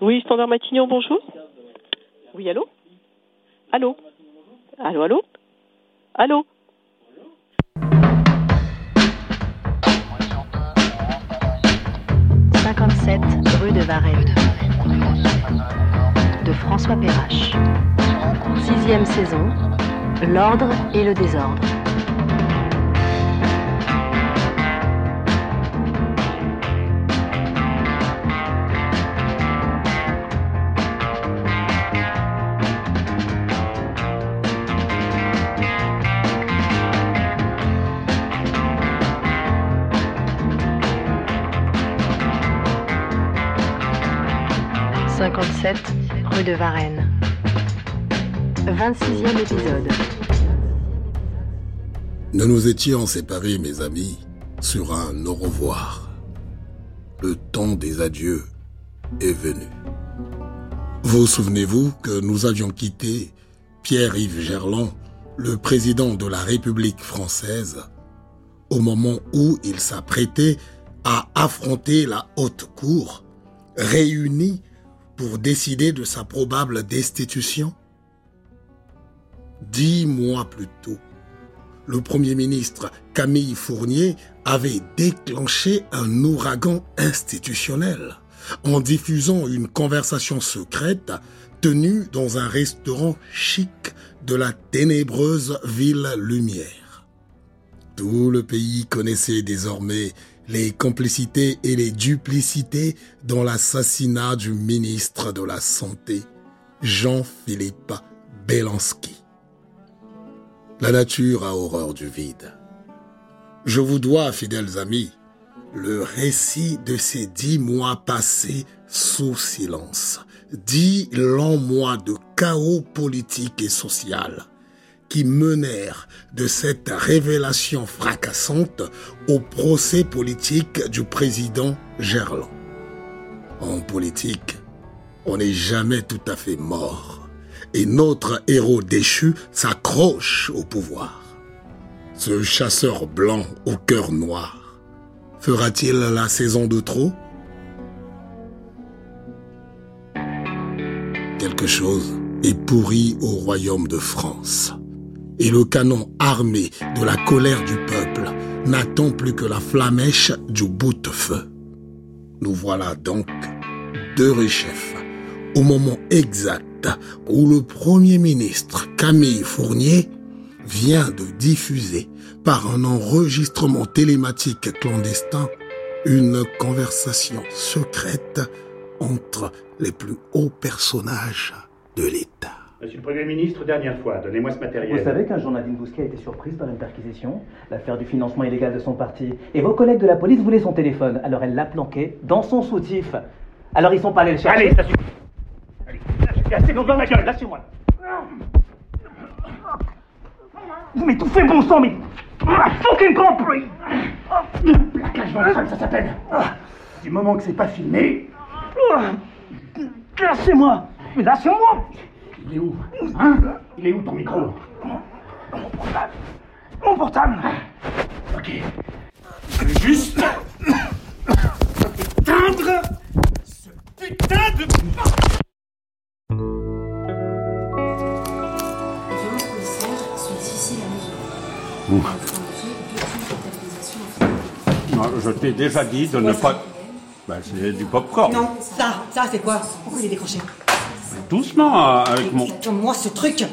Oui, Standard Matignon, bonjour. Oui, allô Allô Allô, allô Allô 57 rue de Varennes. De François Perrache. Sixième saison. L'ordre et le désordre. « 57 rue de Varennes. 26e épisode. Nous nous étions séparés, mes amis, sur un au revoir. Le temps des adieux est venu. Vous souvenez-vous que nous avions quitté Pierre-Yves Gerland, le président de la République française, au moment où il s'apprêtait à affronter la haute cour, réunie pour décider de sa probable destitution? Dix mois plus tôt, le Premier ministre Camille Fournier avait déclenché un ouragan institutionnel en diffusant une conversation secrète tenue dans un restaurant chic de la ténébreuse ville Lumière. Tout le pays connaissait désormais les complicités et les duplicités dans l'assassinat du ministre de la Santé, Jean-Philippe Belansky. La nature a horreur du vide. Je vous dois, fidèles amis, le récit de ces dix mois passés sous silence, dix longs mois de chaos politique et social menèrent de cette révélation fracassante au procès politique du président Gerland. En politique, on n'est jamais tout à fait mort et notre héros déchu s'accroche au pouvoir. Ce chasseur blanc au cœur noir fera-t-il la saison de trop? Quelque chose est pourri au royaume de France et le canon armé de la colère du peuple n'attend plus que la flamèche du bout de feu. Nous voilà donc deux richefs au moment exact où le Premier ministre Camille Fournier vient de diffuser par un enregistrement télématique clandestin une conversation secrète entre les plus hauts personnages de l'État. Monsieur le Premier ministre, dernière fois, donnez-moi ce matériel. Vous savez qu'un jour Nadine Bousquet a été surprise par une perquisition, l'affaire du financement illégal de son parti. Et vos collègues de la police voulaient son téléphone, alors elle l'a planqué dans son soutif. Alors ils sont pas allés le chercher. Allez, ça suffit. Allez, lâchez assez dans ma gueule, lâchez-moi. Vous m'étouffez, bon sang, mais... Fucking compris Plaquage dans le crâne, ça s'appelle. Du moment que c'est pas filmé... Lâchez-moi Mais lâchez-moi Il est où? Hein? Il est où ton micro? Mon portable. Ok. Je vais juste... éteindre... ce putain de... Non, je t'ai déjà dit de ne pas. Ben, c'est du popcorn. Non, ça, ça c'est quoi? Pourquoi il est décroché? Doucement, euh, avec mon. moi ce truc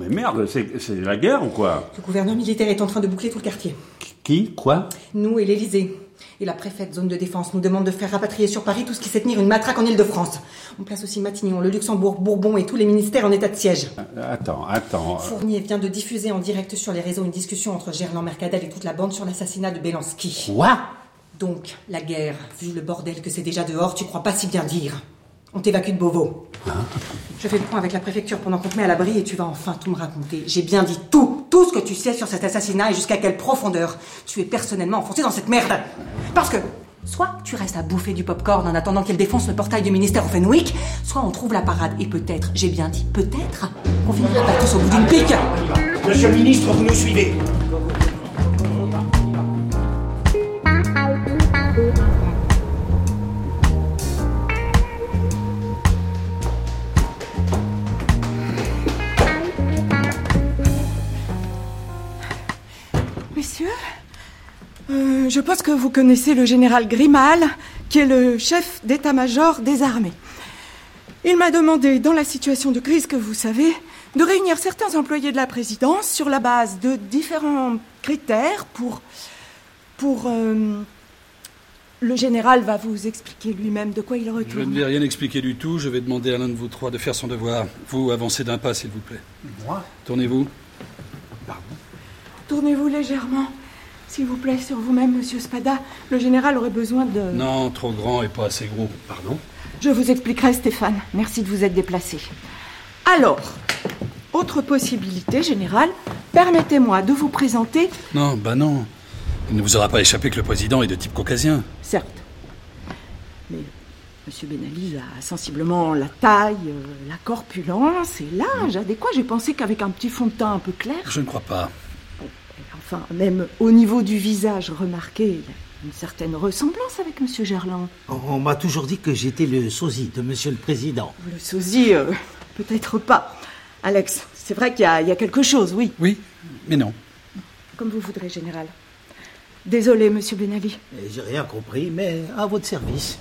Mais merde, c'est c'est la guerre ou quoi Le gouverneur militaire est en train de boucler tout le quartier. Qui Quoi Nous et l'Élysée. Et la préfète zone de défense nous demande de faire rapatrier sur Paris tout ce qui sait tenir une matraque en Île-de-France. On place aussi Matignon, le Luxembourg, Bourbon et tous les ministères en état de siège. Euh, Attends, attends. Fournier vient de diffuser en direct sur les réseaux une discussion entre Gerland Mercadal et toute la bande sur l'assassinat de Belansky. Quoi? Donc, la guerre, vu le bordel que c'est déjà dehors, tu crois pas si bien dire. On t'évacue de Beauvau. Je fais le point avec la préfecture pendant qu'on te met à l'abri et tu vas enfin tout me raconter. J'ai bien dit tout, tout ce que tu sais sur cet assassinat et jusqu'à quelle profondeur tu es personnellement enfoncé dans cette merde. Parce que, soit tu restes à bouffer du popcorn en attendant qu'elle défonce le portail du ministère au Fenwick, soit on trouve la parade et peut-être, j'ai bien dit peut-être, on finira pas tous au bout d'une pique. Monsieur le ministre, vous nous suivez je pense que vous connaissez le général Grimal, qui est le chef d'état-major des armées. Il m'a demandé, dans la situation de crise que vous savez, de réunir certains employés de la présidence sur la base de différents critères pour... pour... euh, le général va vous expliquer lui-même de quoi il Je retourne. ne vais rien expliquer du tout. Je vais demander à l'un de vous trois de faire son devoir. Vous, avancez d'un pas, s'il vous plaît. Moi? Tournez-vous. Tournez-vous légèrement, s'il vous plaît, sur vous-même, monsieur Spada. Le général aurait besoin de... Non, trop grand et pas assez gros. Pardon Je vous expliquerai, Stéphane. Merci de vous être déplacé. Alors, autre possibilité, général, permettez-moi de vous présenter, Non, bah non. Il ne vous aura pas échappé que le président est de type caucasien. certes, mais monsieur Ben Ali a sensiblement la taille, euh, la corpulence et l'âge adéquat. J'ai pensé qu'avec un petit fond de teint un peu clair, Je ne crois pas. Enfin, même au niveau du visage remarqué, il y a une certaine ressemblance avec monsieur Gerland. On, on m'a toujours dit que j'étais le sosie de Monsieur le Président. Le sosie, euh, peut-être pas. Alex, c'est vrai qu'il y, a- il y a quelque chose, oui. Oui, mais non. Comme vous voudrez, général. Désolé, monsieur Ben Ali. Et J'ai rien compris, mais à votre service.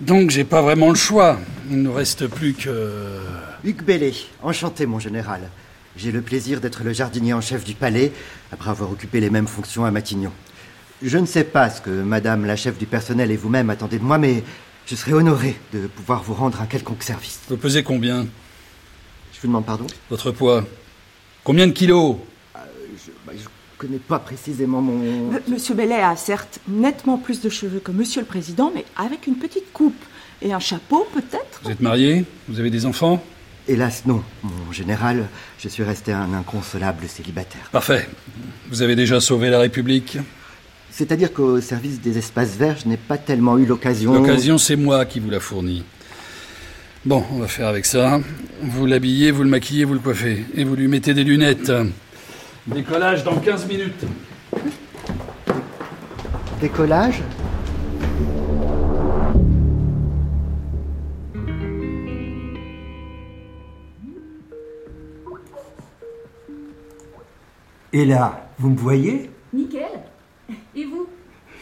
Donc, j'ai pas vraiment le choix. Il ne nous reste plus que. Hugues Bellet, enchanté mon général. J'ai le plaisir d'être le jardinier en chef du palais, après avoir occupé les mêmes fonctions à Matignon. Je ne sais pas ce que madame la chef du personnel et vous-même attendez de moi, mais je serais honoré de pouvoir vous rendre un quelconque service. Vous pesez combien? Je vous demande pardon? Votre poids. Combien de kilos? Je ne connais pas précisément mon... M- Monsieur Bellet a certes nettement plus de cheveux que monsieur le président, mais avec une petite coupe et un chapeau, peut-être? Vous êtes marié? Vous avez des enfants? Hélas non, mon général, je suis resté un inconsolable célibataire. Parfait. Vous avez déjà sauvé la République? C'est-à-dire qu'au service des espaces verts, je n'ai pas tellement eu l'occasion... L'occasion, c'est moi qui vous la fournis. Bon, on va faire avec ça. Vous l'habillez, vous le maquillez, vous le coiffez. Et vous lui mettez des lunettes. Décollage dans 15 minutes. Décollage? Et là, vous me voyez? Nickel. Et vous?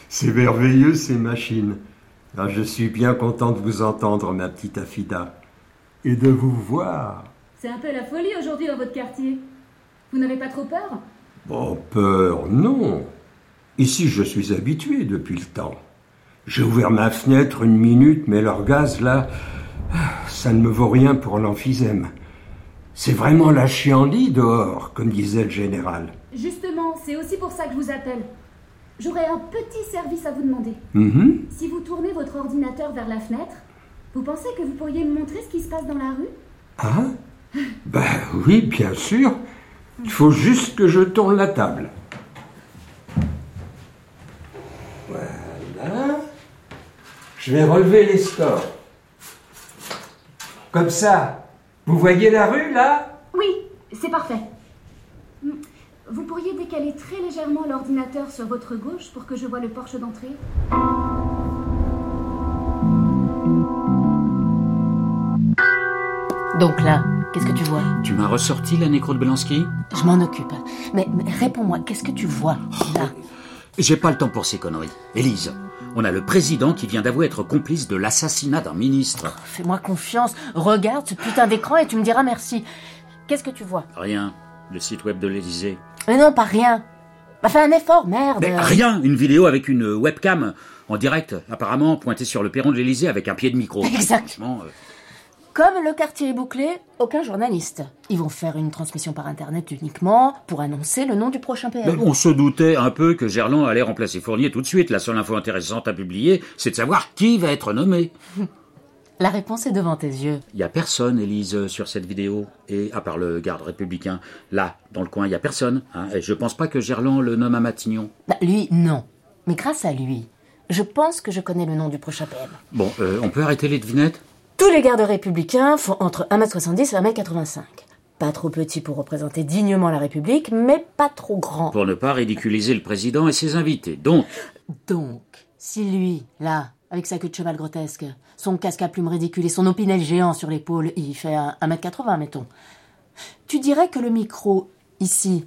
C'est merveilleux ces machines. Ah, je suis bien content de vous entendre, ma petite Afida. Et de vous voir. C'est un peu la folie aujourd'hui dans votre quartier. Vous n'avez pas trop peur? Bon, peur, non. Ici, je suis habitué depuis le temps. J'ai ouvert ma fenêtre une minute, mais leur gaz, là, ça ne me vaut rien pour l'emphysème. C'est vraiment la chienlit dehors, comme disait le général. Justement, c'est aussi pour ça que je vous appelle. J'aurais un petit service à vous demander. Mhm. Si vous tournez votre ordinateur vers la fenêtre, vous pensez que vous pourriez me montrer ce qui se passe dans la rue? Ah? Ben oui, bien sûr. Il faut juste que je tourne la table. Voilà. Je vais relever les scores. Comme ça. Vous voyez la rue, là? Oui, c'est parfait. Hmm, Vous pourriez décaler très légèrement l'ordinateur sur votre gauche pour que je vois le porche d'entrée? Donc là, qu'est-ce que tu vois? Tu m'as ressorti la nécro de Belansky Je m'en occupe. Mais, mais réponds-moi, qu'est-ce que tu vois là? J'ai pas le temps pour ces conneries. Élise, on a le président qui vient d'avouer être complice de l'assassinat d'un ministre. Fais-moi confiance. Regarde ce putain d'écran et tu me diras merci. Qu'est-ce que tu vois? Rien. Le site web de l'Élysée. Mais non, pas rien. Bah fais un effort, merde. Mais rien Une vidéo avec une webcam en direct, apparemment pointée sur le perron de l'Élysée avec un pied de micro. Exactement. Euh, Comme le quartier est bouclé, aucun journaliste. Ils vont faire une transmission par internet uniquement pour annoncer le nom du prochain PM. On se doutait un peu que Gerland allait remplacer Fournier tout de suite. La seule info intéressante à publier, c'est de savoir qui va être nommé. La réponse est devant tes yeux. Il y a personne, Élise, sur cette vidéo. Et à part le garde républicain, là, dans le coin, il y a personne. hein. Et je pense pas que Gerland le nomme à Matignon. Bah, lui, non. Mais grâce à lui, je pense que je connais le nom du prochain PM. Bon, euh, on peut arrêter les devinettes? Tous les gardes républicains font entre 1m70 et 1m85. Pas trop petits pour représenter dignement la République, mais pas trop grands. Pour ne pas ridiculiser le président et ses invités. Donc, Donc, si lui, là, avec sa queue de cheval grotesque, son casque à plumes ridicule et son opinel géant sur l'épaule, il fait un 1m80, mettons. Tu dirais que le micro, ici,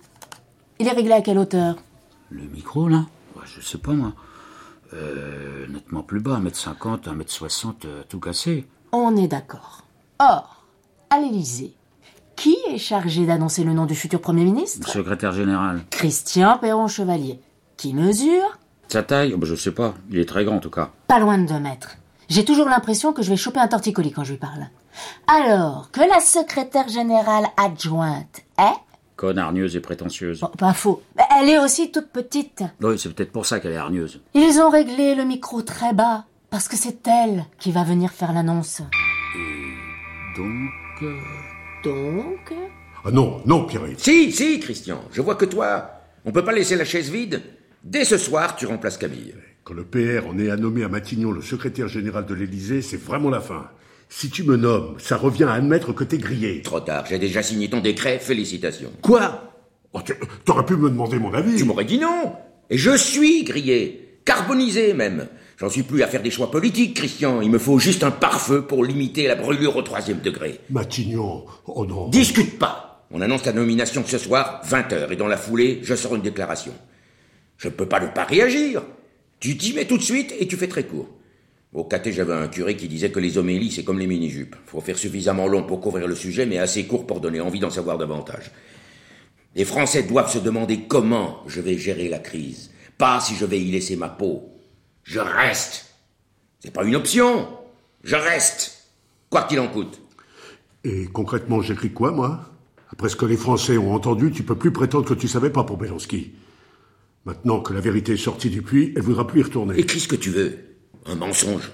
il est réglé à quelle hauteur? Le micro, là? Je sais pas moi. Euh, nettement plus bas, 1m50, 1m60, euh, tout cassé. On est d'accord. Or, à l'Élysée, qui est chargé d'annoncer le nom du futur Premier ministre? Le secrétaire général. Christian Perron-Chevalier. Qui mesure? Sa taille? Oh, bah, Je sais pas. Il est très grand en tout cas. Pas loin de deux mètres. J'ai toujours l'impression que je vais choper un torticolis quand je lui parle. Alors, que la secrétaire générale adjointe est? Conne hargneuse et prétentieuse. Bon, pas faux. Elle est aussi toute petite. Oui, c'est peut-être pour ça qu'elle est hargneuse. Ils ont réglé le micro très bas, parce que c'est elle qui va venir faire l'annonce. Donc. euh, Donc Ah non, non, Pierre. Si, si, Christian, je vois que toi. On peut pas laisser la chaise vide. Dès ce soir, tu remplaces Camille. Quand le PR en est à nommer à Matignon le secrétaire général de l'Élysée, c'est vraiment la fin. Si tu me nommes, ça revient à admettre que t'es grillé. Trop tard, j'ai déjà signé ton décret, félicitations. Quoi? Oh, tu- T'aurais pu me demander mon avis. Tu m'aurais dit non. Et je suis grillé. Carbonisé même. J'en suis plus à faire des choix politiques, Christian. Il me faut juste un pare-feu pour limiter la brûlure au troisième degré. Matignon, oh non. Discute pas. On annonce ta nomination ce soir, 20h, et dans la foulée, je sors une déclaration. Je ne peux pas ne pas réagir. Tu t'y mets tout de suite et tu fais très court. Au caté, j'avais un curé qui disait que les homélies, c'est comme les mini-jupes. Faut faire suffisamment long pour couvrir le sujet, mais assez court pour donner envie d'en savoir davantage. Les Français doivent se demander comment je vais gérer la crise, pas si je vais y laisser ma peau. Je reste. C'est pas une option. Je reste. Quoi qu'il en coûte. Et concrètement, j'écris quoi, moi? Après ce que les Français ont entendu, tu peux plus prétendre que tu savais pas pour Belansky. Maintenant que la vérité est sortie du puits, elle voudra plus y retourner. Écris ce que tu veux. Un mensonge.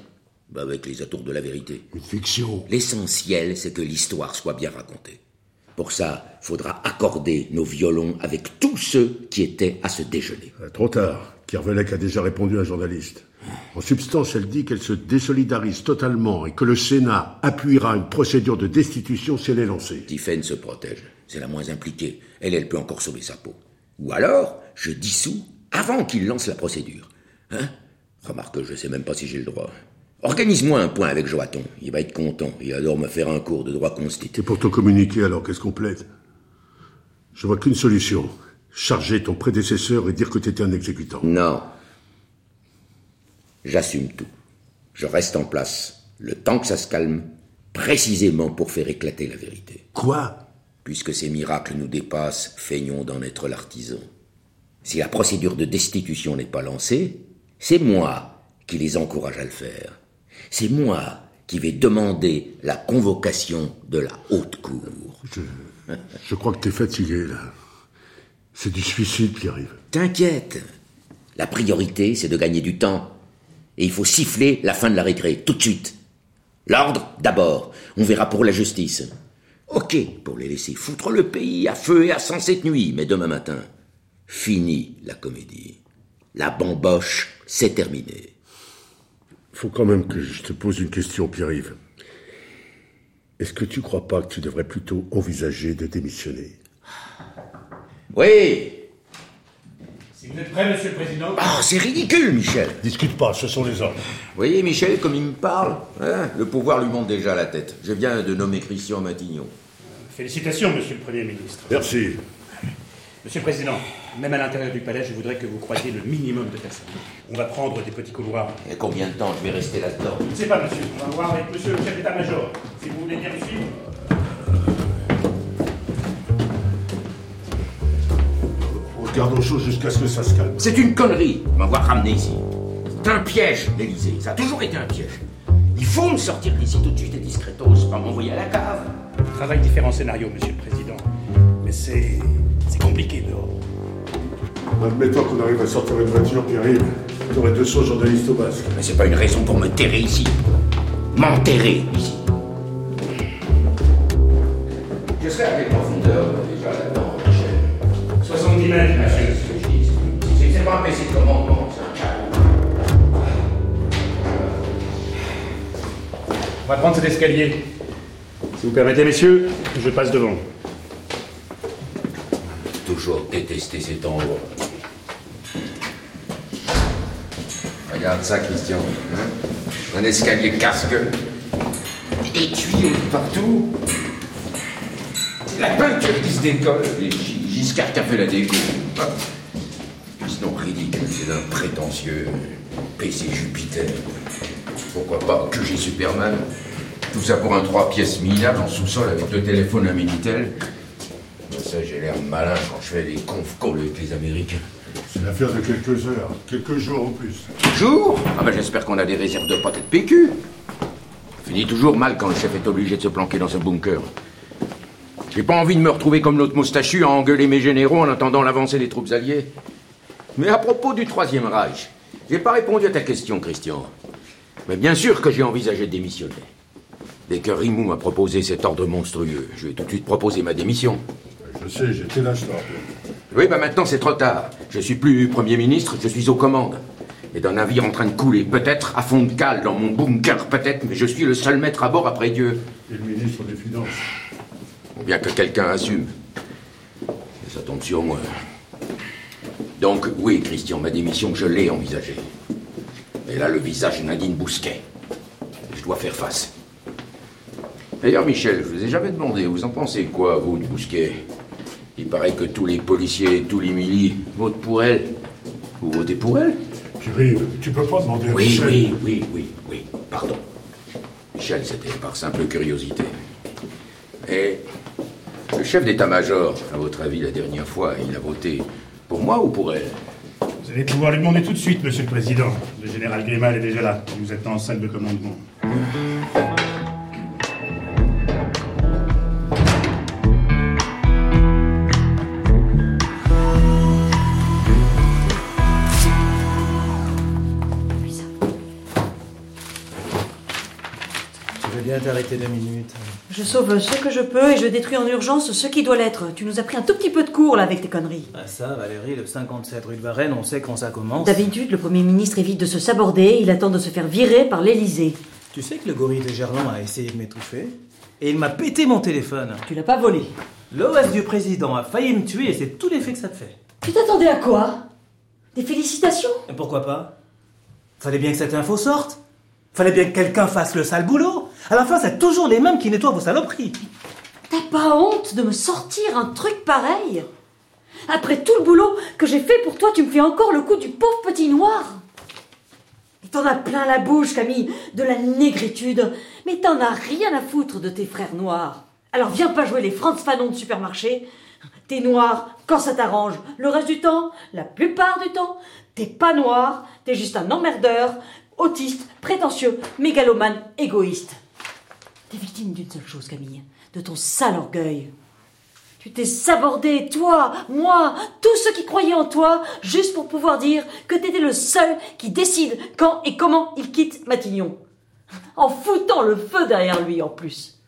Bah, avec les atours de la vérité. Une fiction. L'essentiel, c'est que l'histoire soit bien racontée. Pour ça, faudra accorder nos violons avec tous ceux qui étaient à ce déjeuner. Euh, Trop tard. Kervelec a déjà répondu à un journaliste. En substance, elle dit qu'elle se désolidarise totalement et que le Sénat appuiera une procédure de destitution si elle est lancée. Tiphaine se protège. C'est la moins impliquée. Elle, elle peut encore sauver sa peau. Ou alors, je dissous avant qu'il lance la procédure. Hein? Remarque, je sais même pas si j'ai le droit. Organise-moi un point avec Joaton. Il va être content. Il adore me faire un cours de droit constit. Et pour te communiquer, alors qu'est-ce qu'on plaide? Je vois qu'une solution. Charger ton prédécesseur et dire que tu étais un exécutant. Non. J'assume tout. Je reste en place, le temps que ça se calme, précisément pour faire éclater la vérité. Quoi? Puisque ces miracles nous dépassent, feignons d'en être l'artisan. Si la procédure de destitution n'est pas lancée, c'est moi qui les encourage à le faire. C'est moi qui vais demander la convocation de la haute cour. Je, je crois que t'es fatigué, là. C'est du suicide qui arrive. T'inquiète. La priorité, c'est de gagner du temps. Et il faut siffler la fin de la récré, tout de suite. L'ordre, d'abord. On verra pour la justice. Ok, pour les laisser foutre le pays à feu et à sang cette nuit, mais demain matin, fini la comédie. La bamboche, c'est terminé. Faut quand même que je te pose une question, Pierre-Yves. Est-ce que tu crois pas que tu devrais plutôt envisager de démissionner? Oui Si vous êtes prêt, monsieur le président Oh, c'est ridicule, Michel Discute pas, ce sont les ordres. Vous voyez, Michel, comme il me parle hein, Le pouvoir lui monte déjà à la tête. Je viens de nommer Christian Matignon. Félicitations, monsieur le Premier ministre. Merci. Monsieur le Président, même à l'intérieur du palais, je voudrais que vous croisiez le minimum de personnes. On va prendre des petits couloirs. Et combien de temps je vais rester là-dedans? Je ne sais pas, monsieur. On va voir avec monsieur le chef d'état-major. Si vous voulez bien me suivre. Choses jusqu'à ce que ça se calme. C'est une connerie de m'avoir ramené ici. C'est un piège, l'Élysée. Ça a toujours été un piège. Il faut me sortir d'ici tout de suite et discretos, pas m'envoyer à la cave. On travaille différents scénarios, monsieur le Président. Mais c'est. c'est compliqué dehors. Admettons qu'on arrive à sortir une voiture, Pierre-Yves. T'aurais 200 journalistes au basque. Mais c'est pas une raison pour me terrer ici. M'enterrer ici. On va prendre cet escalier. Si vous permettez, messieurs, je passe devant. Toujours détesté cet endroit. Regarde ça, Christian. hein. un escalier casse-gueule. Des tuyaux partout. La peinture qui se décolle. Giscard qui a fait la déco. Sinon, ridicule, c'est un prétentieux PC Jupiter. Pourquoi pas que j'ai Superman Tout ça pour un trois pièces minables en sous-sol avec deux téléphones, un Minitel. Ça, j'ai l'air malin quand je fais les conf calls avec les Américains. C'est une affaire de quelques heures, quelques jours au plus. Jours Ah ben j'espère qu'on a des réserves de pâte et de PQ. Finit toujours mal quand le chef est obligé de se planquer dans un bunker. J'ai pas envie de me retrouver comme l'autre moustachu à engueuler mes généraux en attendant l'avancée des troupes alliées. Mais à propos du Troisième Reich, j'ai pas répondu à ta question, Christian. Mais bien sûr que j'ai envisagé de démissionner. Dès que Rimou m'a proposé cet ordre monstrueux, je lui ai tout de suite proposé ma démission. Je sais, j'étais là, je te. Oui, bah maintenant c'est trop tard. Je suis plus Premier ministre, je suis aux commandes. Et d'un navire en train de couler, peut-être, à fond de cale, dans mon bunker, peut-être, mais je suis le seul maître à bord après Dieu. Et le ministre des Finances. Ou bien que quelqu'un assume. Et ça tombe sur moi. Donc, oui, Christian, ma démission, je l'ai envisagée. Et là, le visage Nadine Bousquet. Je dois faire face. D'ailleurs, Michel, je vous ai jamais demandé, vous en pensez quoi, vous, de Bousquet? Il paraît que tous les policiers tous les milis votent pour elle. Vous votez pour elle? Thierry, tu peux pas demander à Oui, Michel. oui, oui, oui, oui, pardon. Michel, c'était par simple curiosité. Et le chef d'état-major, à votre avis, la dernière fois, il a voté pour moi ou pour elle? Vous allez pouvoir lui demander tout de suite, monsieur le président. Général Grimal est déjà là. Vous êtes en salle de commandement. Tu veux bien t'arrêter deux minutes Je sauve ce que je peux et je détruis en urgence ce qui doit l'être. Tu nous as pris un tout petit peu de cours là avec tes conneries. Ah ça, Valérie, le 57 rue de Varennes, on sait quand ça commence. D'habitude, le Premier ministre évite de se saborder, il attend de se faire virer par l'Élysée. Tu sais que le gorille de Gerland a essayé de m'étouffer Et il m'a pété mon téléphone. Tu l'as pas volé. L'OS du président a failli me tuer et c'est tout l'effet que ça te fait. Tu t'attendais à quoi? Des félicitations? Et pourquoi pas? Fallait bien que cette info sorte? Fallait bien que quelqu'un fasse le sale boulot. À la fin, c'est toujours les mêmes qui nettoient vos saloperies. T'as pas honte de me sortir un truc pareil? Après tout le boulot que j'ai fait pour toi, tu me fais encore le coup du pauvre petit noir T'en as plein la bouche, Camille, de la négritude. Mais t'en as rien à foutre de tes frères noirs. Alors viens pas jouer les Franz Fanon de supermarché. T'es noir quand ça t'arrange. Le reste du temps, la plupart du temps, t'es pas noir. T'es juste un emmerdeur, autiste, prétentieux, mégalomane, égoïste. T'es victime d'une seule chose, Camille, de ton sale orgueil. Tu t'es sabordé, toi, moi, tous ceux qui croyaient en toi, juste pour pouvoir dire que t'étais le seul qui décide quand et comment il quitte Matignon. En foutant le feu derrière lui, en plus.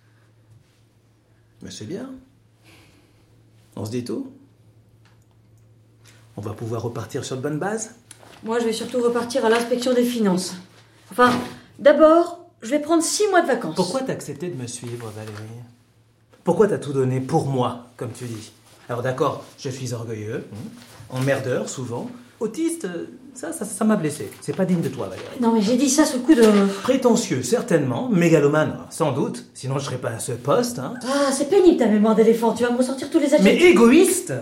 Mais c'est bien. On se dit tout On va pouvoir repartir sur de bonnes bases? Moi, je vais surtout repartir à l'inspection des finances. Enfin, d'abord, je vais prendre six mois de vacances. Pourquoi t'as accepté de me suivre, Valérie? Pourquoi t'as tout donné pour moi, comme tu dis? Alors d'accord, je suis orgueilleux, hein, emmerdeur souvent, autiste, ça, ça, ça m'a blessé. C'est pas digne de toi, Valérie. Non, mais j'ai dit ça sous le coup de... Prétentieux, certainement, mégalomane, sans doute, sinon je serais pas à ce poste. Hein. Ah, c'est pénible ta mémoire d'éléphant, tu vas me ressortir tous les adjectifs. Mais égoïste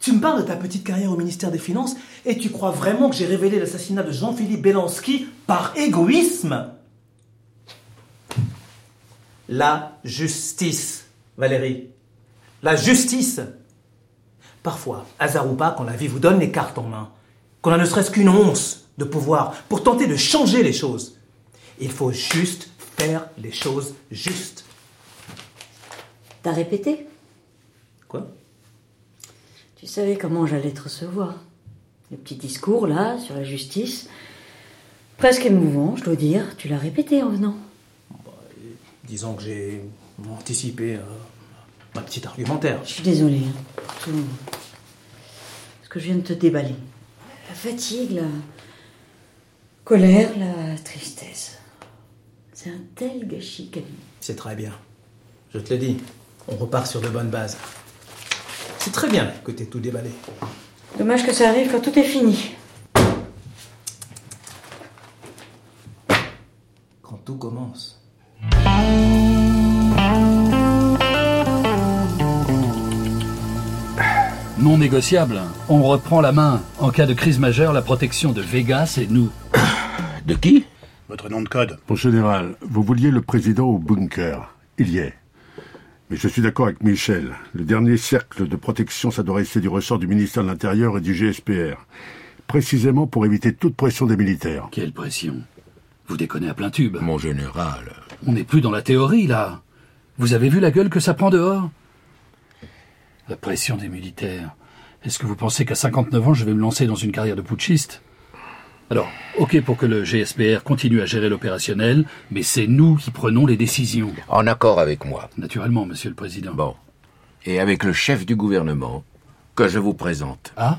Tu me parles de ta petite carrière au ministère des Finances et tu crois vraiment que j'ai révélé l'assassinat de Jean-Philippe Belansky par égoïsme? La justice, Valérie. La justice. Parfois, hasard ou pas, quand la vie vous donne les cartes en main, qu'on a ne serait-ce qu'une once de pouvoir pour tenter de changer les choses, il faut juste faire les choses justes. T'as répété? Quoi? Tu savais comment j'allais te recevoir. Le petit discours, là, sur la justice. Presque émouvant, je dois dire. Tu l'as répété en venant. Disons que j'ai anticipé euh, ma petite argumentaire. Je suis désolée hein, tout. Ce que je viens de te déballer. La fatigue, la colère, la tristesse. C'est un tel gâchis, Camille. C'est très bien. Je te le dis, on repart sur de bonnes bases. C'est très bien que t'aies tout déballé. Dommage que ça arrive quand tout est fini. Quand tout commence. Non négociable. On reprend la main. En cas de crise majeure, la protection de Vega, c'est nous. De qui? Votre nom de code Mon général, vous vouliez le président au bunker. Il y est. Mais je suis d'accord avec Michel. Le dernier cercle de protection, ça doit rester du ressort du ministère de l'Intérieur et du GSPR. Précisément pour éviter toute pression des militaires. Quelle pression? Vous déconnez à plein tube. Mon général. On n'est plus dans la théorie, là. Vous avez vu la gueule que ça prend dehors? La pression des militaires. Est-ce que vous pensez qu'à 59 ans, je vais me lancer dans une carrière de putschiste? Alors, ok pour que le GSPR continue à gérer l'opérationnel, mais c'est nous qui prenons les décisions. En accord avec moi. Naturellement, monsieur le président. Bon. Et avec le chef du gouvernement, que je vous présente. Ah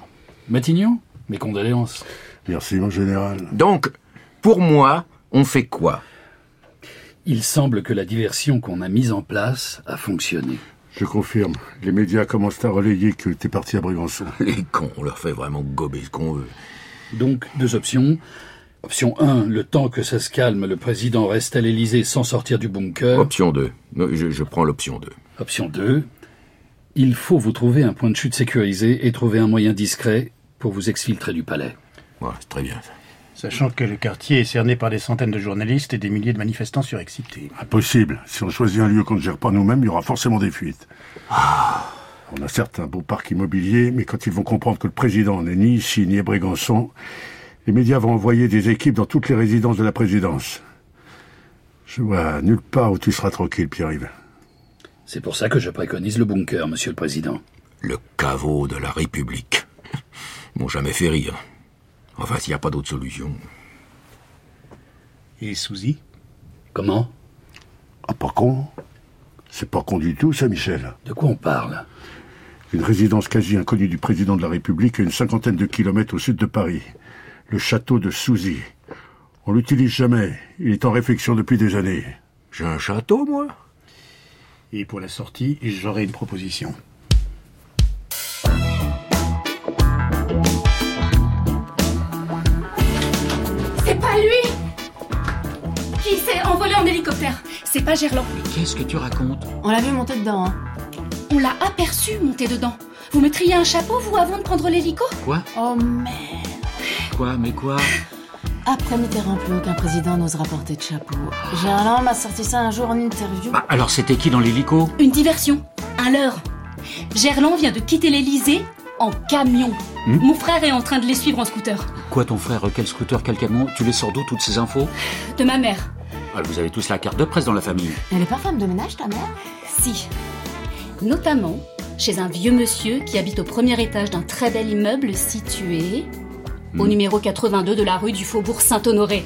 Matignon? Mes condoléances. Merci, mon général. Donc, pour moi, on fait quoi? Il semble que la diversion qu'on a mise en place a fonctionné. Je confirme. Les médias commencent à relayer que t'es parti à Brégançon. Les cons, on leur fait vraiment gober ce qu'on veut. Donc, deux options. Option 1, le temps que ça se calme, le président reste à l'Élysée sans sortir du bunker. Option 2. Je, je prends l'option 2. Option 2, il faut vous trouver un point de chute sécurisé et trouver un moyen discret pour vous exfiltrer du palais. Ouais, c'est très bien. ça. Sachant que le quartier est cerné par des centaines de journalistes et des milliers de manifestants surexcités. Impossible. Si on choisit un lieu qu'on ne gère pas nous-mêmes, il y aura forcément des fuites. On a certes un beau parc immobilier, mais quand ils vont comprendre que le président n'est ni ici ni à Brégançon, les médias vont envoyer des équipes dans toutes les résidences de la présidence. Je vois nulle part où tu seras tranquille, Pierre-Yves. C'est pour ça que je préconise le bunker, monsieur le président. Le caveau de la République. Ils m'ont jamais fait rire. Enfin, s'il n'y a pas d'autre solution. Et Souzy Comment? Ah, pas con C'est pas con du tout, ça, Michel. De quoi on parle? Une résidence quasi inconnue du président de la République à une cinquantaine de kilomètres au sud de Paris. Le château de Souzy. On l'utilise jamais. Il est en réflexion depuis des années. J'ai un château, moi? Et pour la sortie, j'aurai une proposition. Hélicoptère C'est pas Gerland. Qu'est-ce que tu racontes On l'a vu monter dedans, hein. On l'a aperçu monter dedans. Vous mettriez un chapeau, vous, avant de prendre l'hélico? Quoi? Oh merde. Quoi Mais quoi? Après Mitterrand, plus aucun président n'osera porter de chapeau. Gerland m'a sorti ça un jour en interview. Bah, alors c'était qui dans l'hélico? Une diversion. Un leurre. Gerland vient de quitter l'Elysée en camion. Hmm? Mon frère est en train de les suivre en scooter. Quoi ton frère? Quel scooter? Quel camion? Tu les sors d'où toutes ces infos? De ma mère. Ah, Vous avez tous la carte de presse dans la famille. Elle est pas femme de ménage, ta mère Si. Notamment chez un vieux monsieur qui habite au premier étage d'un très bel immeuble situé au Hmm. numéro 82 de la rue du Faubourg Saint-Honoré.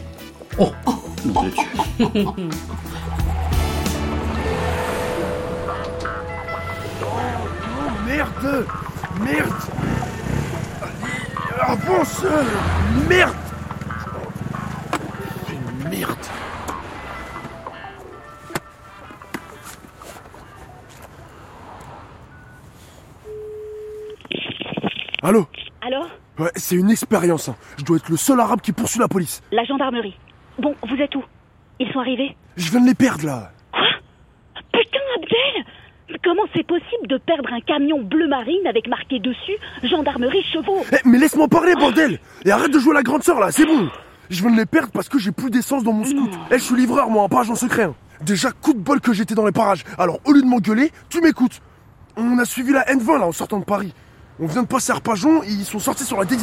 Oh, de Dieu. Merde Merde Avance Merde Merde Ouais, c'est une expérience. hein. Je dois être le seul arabe qui poursuit la police. La gendarmerie. Bon, vous êtes où? Ils sont arrivés? Je viens de les perdre là. Putain, Abdel Mais Comment c'est possible de perdre un camion bleu marine avec marqué dessus gendarmerie chevaux? Eh, mais laisse-moi parler, bordel Et arrête de jouer la grande sœur là, c'est bon Je viens de les perdre parce que j'ai plus d'essence dans mon scoot. Eh, je suis livreur, moi, pas agent secret. hein. Déjà, coup de bol que j'étais dans les parages. Alors, au lieu de m'engueuler, tu m'écoutes. On a suivi la N20 là en sortant de Paris. On vient de passer à Arpajon ils sont sortis sur la D19.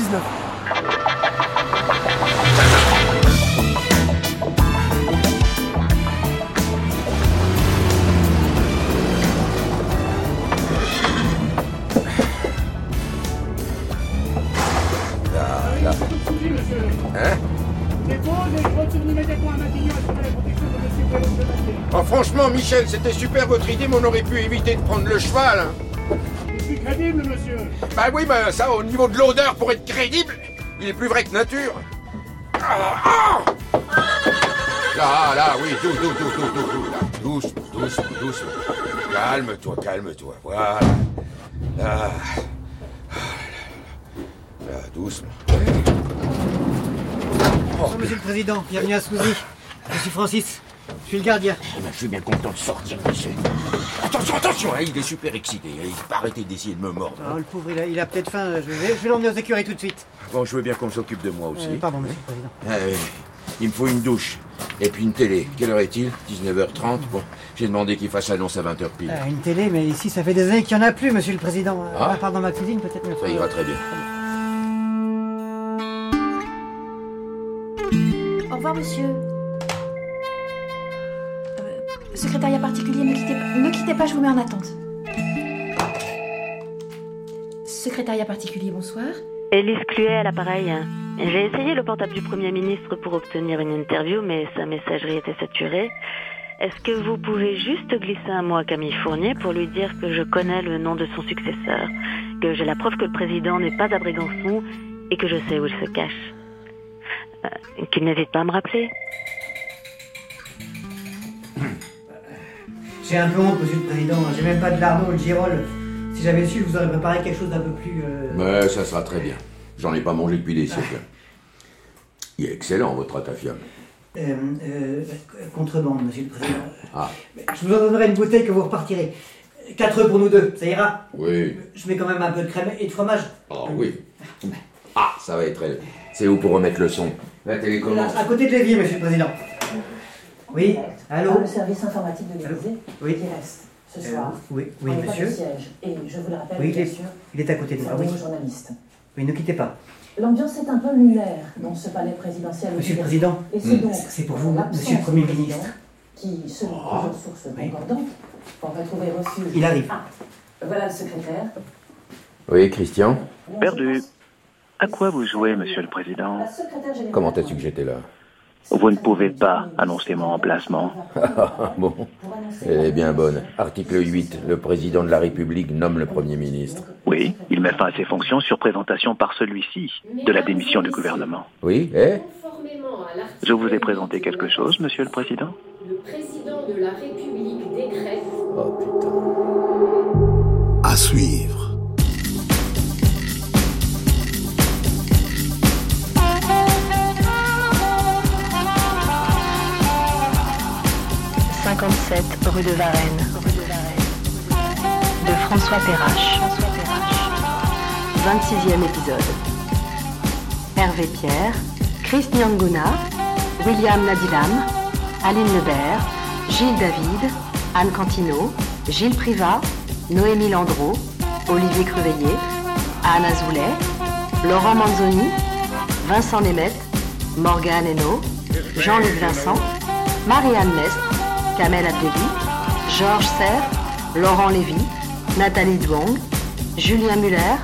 Là, là. Hein? Oh, franchement, Michel, c'était super votre idée, mais on aurait pu éviter de prendre le cheval. hein. C'est crédible, monsieur Bah oui, bah ça, au niveau de l'odeur, pour être crédible, il est plus vrai que nature. Ah, ah là, là, oui, douce, douce, douce, douce, douce, douce, douce, douce. Calme-toi, calme-toi, voilà. Là. Là, doucement. Bonjour, Monsieur le Président, bienvenue à Souzy. Je suis Francis. Je suis le gardien. Eh ben, je suis bien content de sortir d'ici. Attention, attention, hein, il est super excité. Il va pas arrêter d'essayer de me mordre. Oh, le pauvre, il a, il a peut-être faim. Je vais, je vais l'emmener aux écuries tout de suite. Bon, je veux bien qu'on s'occupe de moi aussi. Euh, pardon, monsieur le président. Ah, oui. Il me faut une douche. Et puis une télé. Quelle heure est-il? 19h30 Bon, j'ai demandé qu'il fasse l'annonce à 20h pile. Euh, une télé, mais ici, ça fait des années qu'il n'y en a plus, monsieur le président. Euh, Ah. À part dans ma cuisine, peut-être. mais- Ça ira très bien. Au revoir, monsieur. Secrétariat particulier, ne quittez, pas- ne quittez pas, je vous mets en attente. Secrétariat particulier, bonsoir. Élise Cluet à l'appareil. J'ai essayé le portable du Premier ministre pour obtenir une interview, mais sa messagerie était saturée. Est-ce que vous pouvez juste glisser un mot à Camille Fournier pour lui dire que je connais le nom de son successeur, que j'ai la preuve que le président n'est pas à et que je sais où il se cache Euh, Qu'il n'hésite pas à me rappeler? J'ai un peu honte, monsieur le président. J'ai même pas de lardon ou de girole. Si j'avais su, je vous aurais préparé quelque chose d'un peu plus. euh, Mais ça sera très bien. J'en ai pas mangé depuis des siècles. Il est excellent, votre atafiam. euh, euh, contrebande, monsieur le président. Ah, Je vous en donnerai une bouteille que vous repartirez. Quatre œufs pour nous deux, ça ira? Oui. Je mets quand même un peu de crème et de fromage. Ah, oui. Ah, ça va être elle. C'est où pour remettre le son? La télécommande. À côté de l'évier, monsieur le président. Oui, allô le service informatique de l'Élysée Oui. qui reste ce Euh, soir. oui, oui, pas monsieur. de siège. Et je vous le rappelle, Oui, il bien est, sûr, il est à côté de moi, oui. journalistes. Oui, ne quittez pas. L'ambiance est un peu lunaire dans ce palais présidentiel. Monsieur le. Président, Et c'est hmm, donc c'est pour vous, monsieur le Premier ministre. Qui, selon plusieurs sources concordantes, aurait trouvé refuge. Il arrive. Ah, voilà le secrétaire. Oui, Christian Perdu. À quoi vous jouez, monsieur le président. Comment su que j'étais là? Vous ne pouvez pas annoncer mon remplacement. Bon, elle est bien bonne. Article 8. Le président de la République nomme le Premier ministre. Oui, il met fin à ses fonctions sur présentation par celui-ci de la démission du gouvernement. Oui, eh Conformément à l'article Je vous ai présenté quelque chose, monsieur le président? Le président de la République décrète À suivre. « 57 rue de Varennes. De François Perrache. 26e épisode. Hervé Pierre, Chris Nyanguna, William Nadilam, Aline Lebert, Gilles David, Anne Cantino, Gilles Privat, Noémie Landreau, Olivier Creveillet, Anne Azoulay, Laurent Manzoni, Vincent Nemeth, Morgane Hainaut, Jean-Luc Vincent, Marianne Mestre, Kamel Abdelli, Georges Serre, Laurent Lévy, Nathalie Duong, Julien Muller,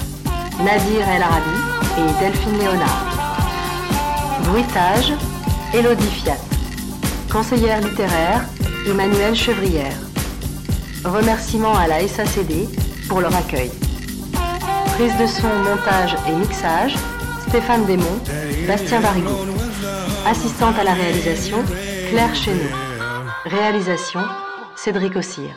Nadir El Arabi et Delphine Léonard. Bruitage, Élodie Fiat. Conseillère littéraire, Emmanuelle Chevrière. Remerciements à la SACD pour leur accueil. Prise de son, montage et mixage, Stéphane Desmond, Bastien Varigo. Assistante à la réalisation, Claire Chéneau. Réalisation, Cédric Ossire.